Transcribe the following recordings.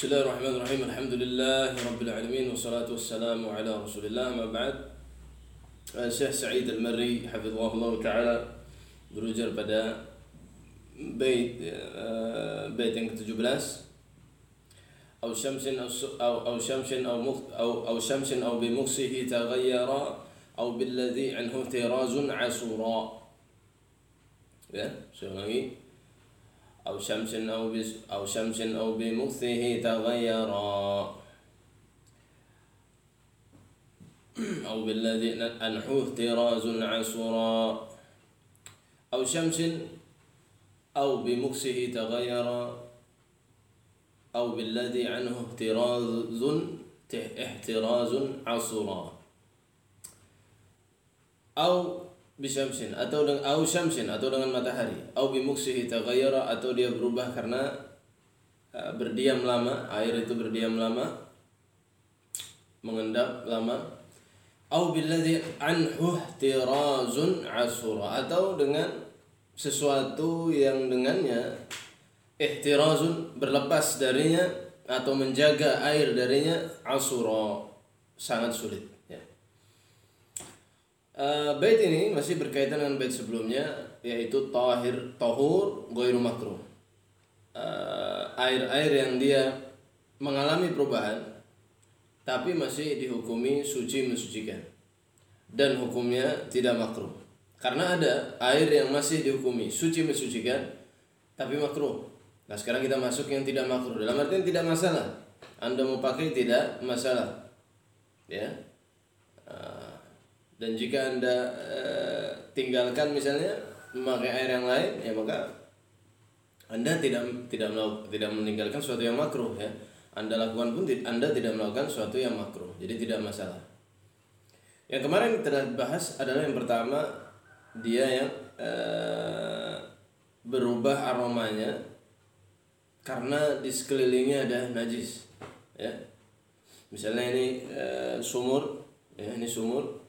بسم الله الرحمن الرحيم. الحمد لله رب العالمين والصلاة والسلام على رسول الله. أما بعد Syekh Sa'id Al-Marri hafizahullah taala berujar pada bait uh, bait yang ke-17. أو شمس أو أو شمس أو أو أو شمس أو بمخصه تغير أو بالذي عنه احتراز عسورا. ya saya أو شمس أو أو شمس أو بمخصه تغير أو بالذي عنه احتراز عسورا أو شمس أو بمكسه تغير أو بالذي عنه احتراز احتراز عصرا أو bisyamsin atau dengan au syamsin atau dengan matahari au bimuksihi taghayyara atau dia berubah karena uh, berdiam lama air itu berdiam lama mengendap lama au billadhi anhu ihtirazun asura atau dengan sesuatu yang dengannya ihtirazun berlepas darinya atau menjaga air darinya asura sangat sulit. Uh, bait ini masih berkaitan dengan bait sebelumnya yaitu tahir tahur ghairu makruh. Air-air uh, yang dia mengalami perubahan tapi masih dihukumi suci mensucikan dan hukumnya tidak makruh. Karena ada air yang masih dihukumi suci mensucikan tapi makruh. Nah sekarang kita masuk yang tidak makruh. Dalam artian tidak masalah. Anda mau pakai tidak masalah. Ya. Dan jika anda uh, tinggalkan misalnya memakai air yang lain ya maka anda tidak tidak tidak meninggalkan sesuatu yang makruh ya. Anda lakukan pun anda tidak melakukan sesuatu yang makruh. Jadi tidak masalah. Yang kemarin kita bahas adalah yang pertama dia yang uh, berubah aromanya karena di sekelilingnya ada najis ya. Misalnya ini uh, sumur ya ini sumur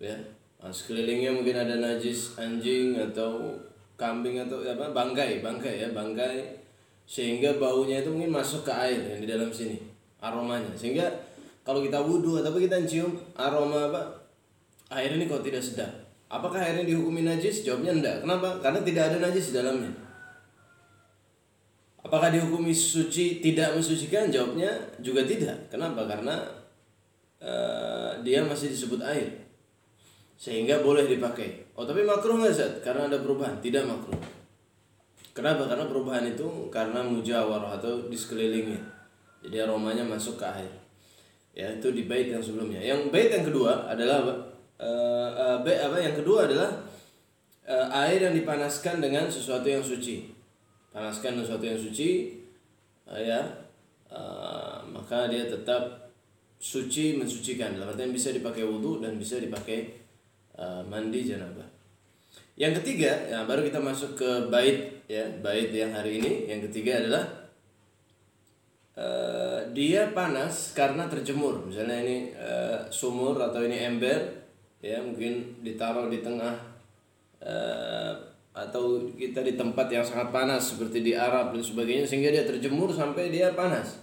ya. Nah, sekelilingnya mungkin ada najis anjing atau kambing atau apa bangkai bangkai ya bangkai. Sehingga baunya itu mungkin masuk ke air yang di dalam sini aromanya. Sehingga kalau kita wudhu atau kita cium aroma apa air ini kok tidak sedap. Apakah air ini dihukumi najis? Jawabnya enggak. Kenapa? Karena tidak ada najis di dalamnya. Apakah dihukumi suci tidak mensucikan? Jawabnya juga tidak. Kenapa? Karena uh, dia masih disebut air sehingga boleh dipakai. Oh tapi makruh nggak Zat? Karena ada perubahan, tidak makruh. Kenapa? Karena perubahan itu karena mujawarah atau di sekelilingnya. Jadi aromanya masuk ke air. Ya itu di bait yang sebelumnya. Yang bait yang kedua adalah apa? Uh, uh, bait apa? Yang kedua adalah uh, air yang dipanaskan dengan sesuatu yang suci. Panaskan sesuatu yang suci, uh, ya, uh, maka dia tetap suci mensucikan. Dalam bisa dipakai wudhu dan bisa dipakai Uh, mandi janabah. Yang ketiga, ya baru kita masuk ke bait ya, bait yang hari ini. Yang ketiga adalah uh, dia panas karena terjemur. Misalnya ini uh, sumur atau ini ember ya, mungkin ditaruh di tengah uh, atau kita di tempat yang sangat panas seperti di Arab dan sebagainya sehingga dia terjemur sampai dia panas.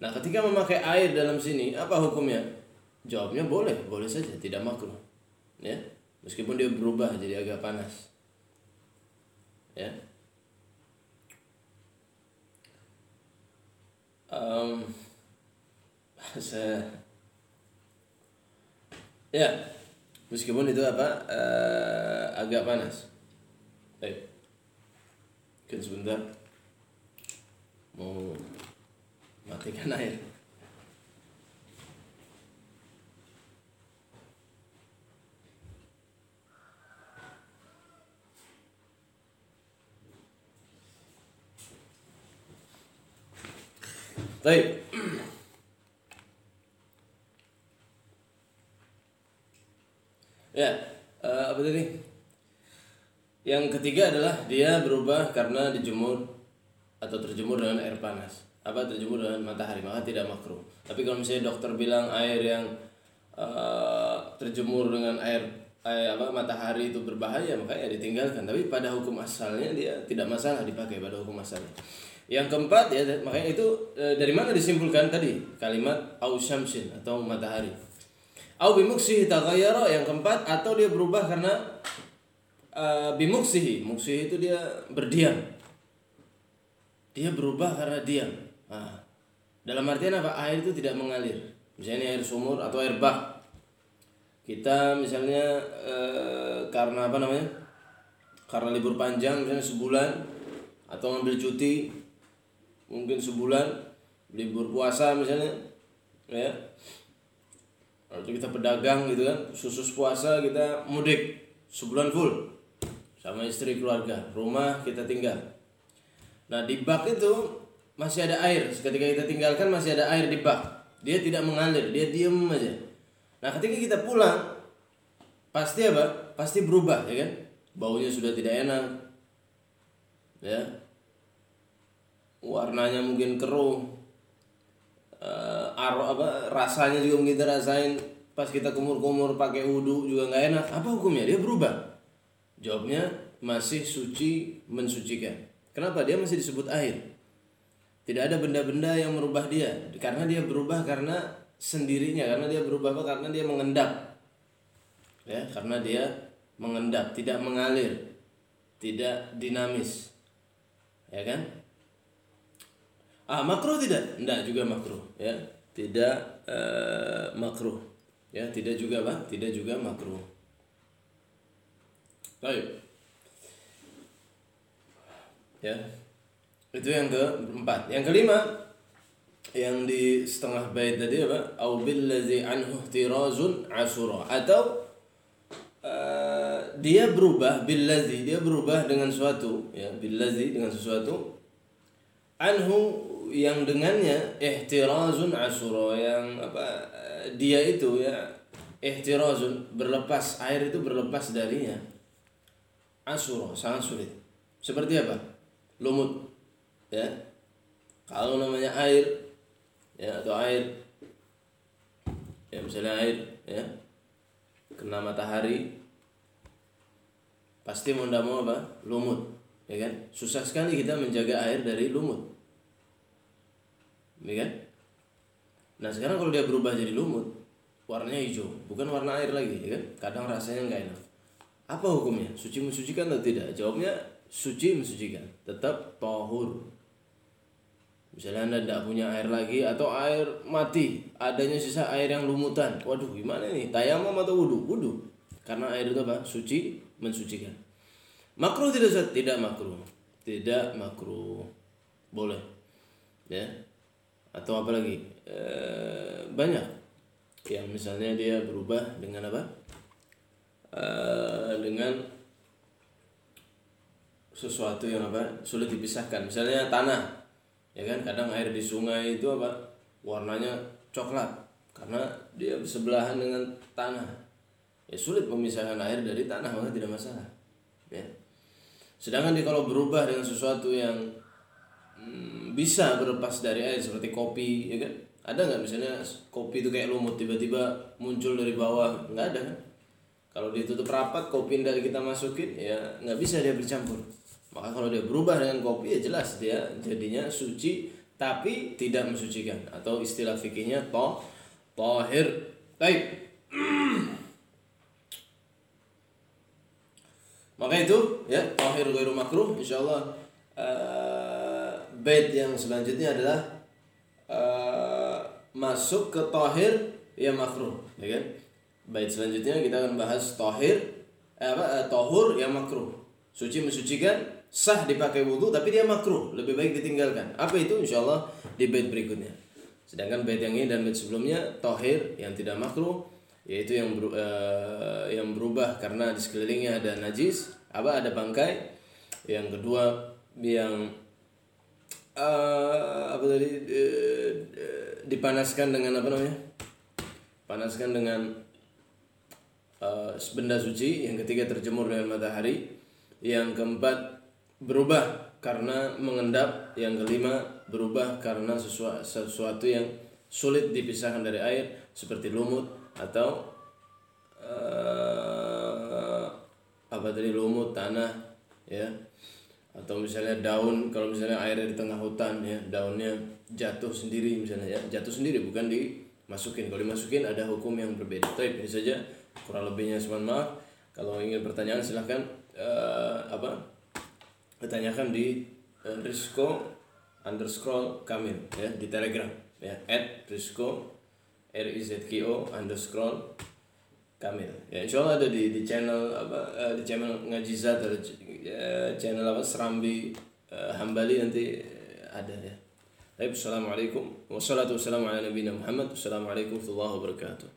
Nah, ketika memakai air dalam sini, apa hukumnya? Jawabnya boleh, boleh saja, tidak makruh ya meskipun dia berubah jadi agak panas. Ya. Um, saya ya meskipun itu apa uh, agak panas. Baik. Mungkin sebentar. Mau matikan air Baik. Ya, uh, apa tadi? Yang ketiga adalah dia berubah karena dijemur atau terjemur dengan air panas. Apa terjemur dengan matahari maka tidak makruh. Tapi kalau misalnya dokter bilang air yang uh, terjemur dengan air air apa matahari itu berbahaya maka ya ditinggalkan. Tapi pada hukum asalnya dia tidak masalah dipakai pada hukum asalnya. Yang keempat ya makanya itu e, dari mana disimpulkan tadi kalimat au syamsin atau matahari. Au bimuksihi taghayyara yang keempat atau dia berubah karena e, bimuksihi. Muksihi itu dia berdiam. Dia berubah karena diam. Nah, dalam artian apa? Air itu tidak mengalir. Misalnya air sumur atau air bah. Kita misalnya e, karena apa namanya? Karena libur panjang misalnya sebulan atau ngambil cuti mungkin sebulan libur puasa misalnya ya. Atau kita pedagang gitu kan khusus puasa kita mudik sebulan full. Sama istri keluarga rumah kita tinggal. Nah di bak itu masih ada air. Ketika kita tinggalkan masih ada air di bak. Dia tidak mengalir dia diem aja. Nah ketika kita pulang pasti apa? Pasti berubah ya kan? Baunya sudah tidak enak ya warnanya mungkin keruh uh, aro apa rasanya juga mungkin kita rasain pas kita kumur-kumur pakai wudhu juga nggak enak. Apa hukumnya? Dia berubah? Jawabnya masih suci mensucikan. Kenapa? Dia masih disebut air. Tidak ada benda-benda yang merubah dia. Karena dia berubah karena sendirinya. Karena dia berubah apa? Karena dia mengendap. Ya karena dia mengendap. Tidak mengalir. Tidak dinamis. Ya kan Ah, makruh tidak? Tidak juga makruh, ya. Tidak uh, makruh. Ya, tidak juga apa? Tidak juga makruh. Baik. Ya. Itu yang keempat. Yang kelima yang di setengah bait tadi apa? Au billazi anhu tirazun asura atau uh, dia berubah billazi dia berubah dengan suatu ya billazi dengan sesuatu anhu yang dengannya ihtirazun asura yang apa dia itu ya ihtirazun berlepas air itu berlepas darinya. Asura sangat sulit. Seperti apa? Lumut ya. Kalau namanya air ya atau air ya misalnya air ya kena matahari pasti mau apa? Lumut ya kan? Susah sekali kita menjaga air dari lumut ya kan? Nah sekarang kalau dia berubah jadi lumut warnanya hijau bukan warna air lagi ya kan? Kadang rasanya nggak enak. Apa hukumnya? Suci mensucikan atau tidak? Jawabnya suci mensucikan. Tetap tohur. Misalnya anda tidak punya air lagi atau air mati adanya sisa air yang lumutan. Waduh gimana nih tayamum atau wudhu wudhu karena air itu apa? Suci mensucikan. Makruh tidak tidak makruh. Tidak makruh. Boleh. Ya atau apa lagi? E, banyak. Yang misalnya dia berubah dengan apa? E, dengan sesuatu yang apa? Sulit dipisahkan. Misalnya tanah ya kan? Kadang air di sungai itu apa? Warnanya coklat. Karena dia bersebelahan dengan tanah. Ya sulit memisahkan air dari tanah maka tidak masalah. Ya. Sedangkan dia kalau berubah dengan sesuatu yang Hmm, bisa berlepas dari air seperti kopi ya kan? Ada nggak misalnya kopi itu kayak lumut tiba-tiba muncul dari bawah? Nggak ada kan? Kalau ditutup rapat kopi dari kita masukin ya nggak bisa dia bercampur. Maka kalau dia berubah dengan kopi ya jelas dia jadinya suci tapi tidak mensucikan. Atau istilah fikihnya toh tohir. Baik. Maka itu ya tohir ghairu makruh insyaallah uh, bait yang selanjutnya adalah uh, masuk ke tohir yang makruh, ya kan? Bait selanjutnya kita akan bahas tohir, eh, apa, eh, tohur yang makruh. Suci mensucikan, sah dipakai wudhu, tapi dia makruh, lebih baik ditinggalkan. Apa itu? Insya Allah di bait berikutnya. Sedangkan bait yang ini dan bait sebelumnya tohir yang tidak makruh, yaitu yang ber, uh, yang berubah karena di sekelilingnya ada najis, apa ada bangkai. Yang kedua yang uh, apa tadi? Uh, dipanaskan dengan apa namanya? Panaskan dengan uh, benda suci yang ketiga terjemur dengan matahari yang keempat berubah karena mengendap yang kelima berubah karena sesuatu, sesuatu yang sulit dipisahkan dari air seperti lumut atau uh, apa tadi? Lumut tanah ya atau misalnya daun kalau misalnya airnya di tengah hutan ya daunnya jatuh sendiri misalnya ya. Jatuh sendiri bukan dimasukin. Kalau dimasukin ada hukum yang berbeda. Tapi ini saja kurang lebihnya. Mohon maaf. Kalau ingin pertanyaan silahkan uh, apa? Ditanyakan di uh, Risco underscore Kamil ya di Telegram ya. At Risco R I Z K O underscore Kamil ya insya Allah ada di di channel apa uh, di channel ngajizat atau ya, channel apa Serambi uh, Hambali nanti ada ya. Assalamualaikum wassalamualaikum warahmatullahi wabarakatuh.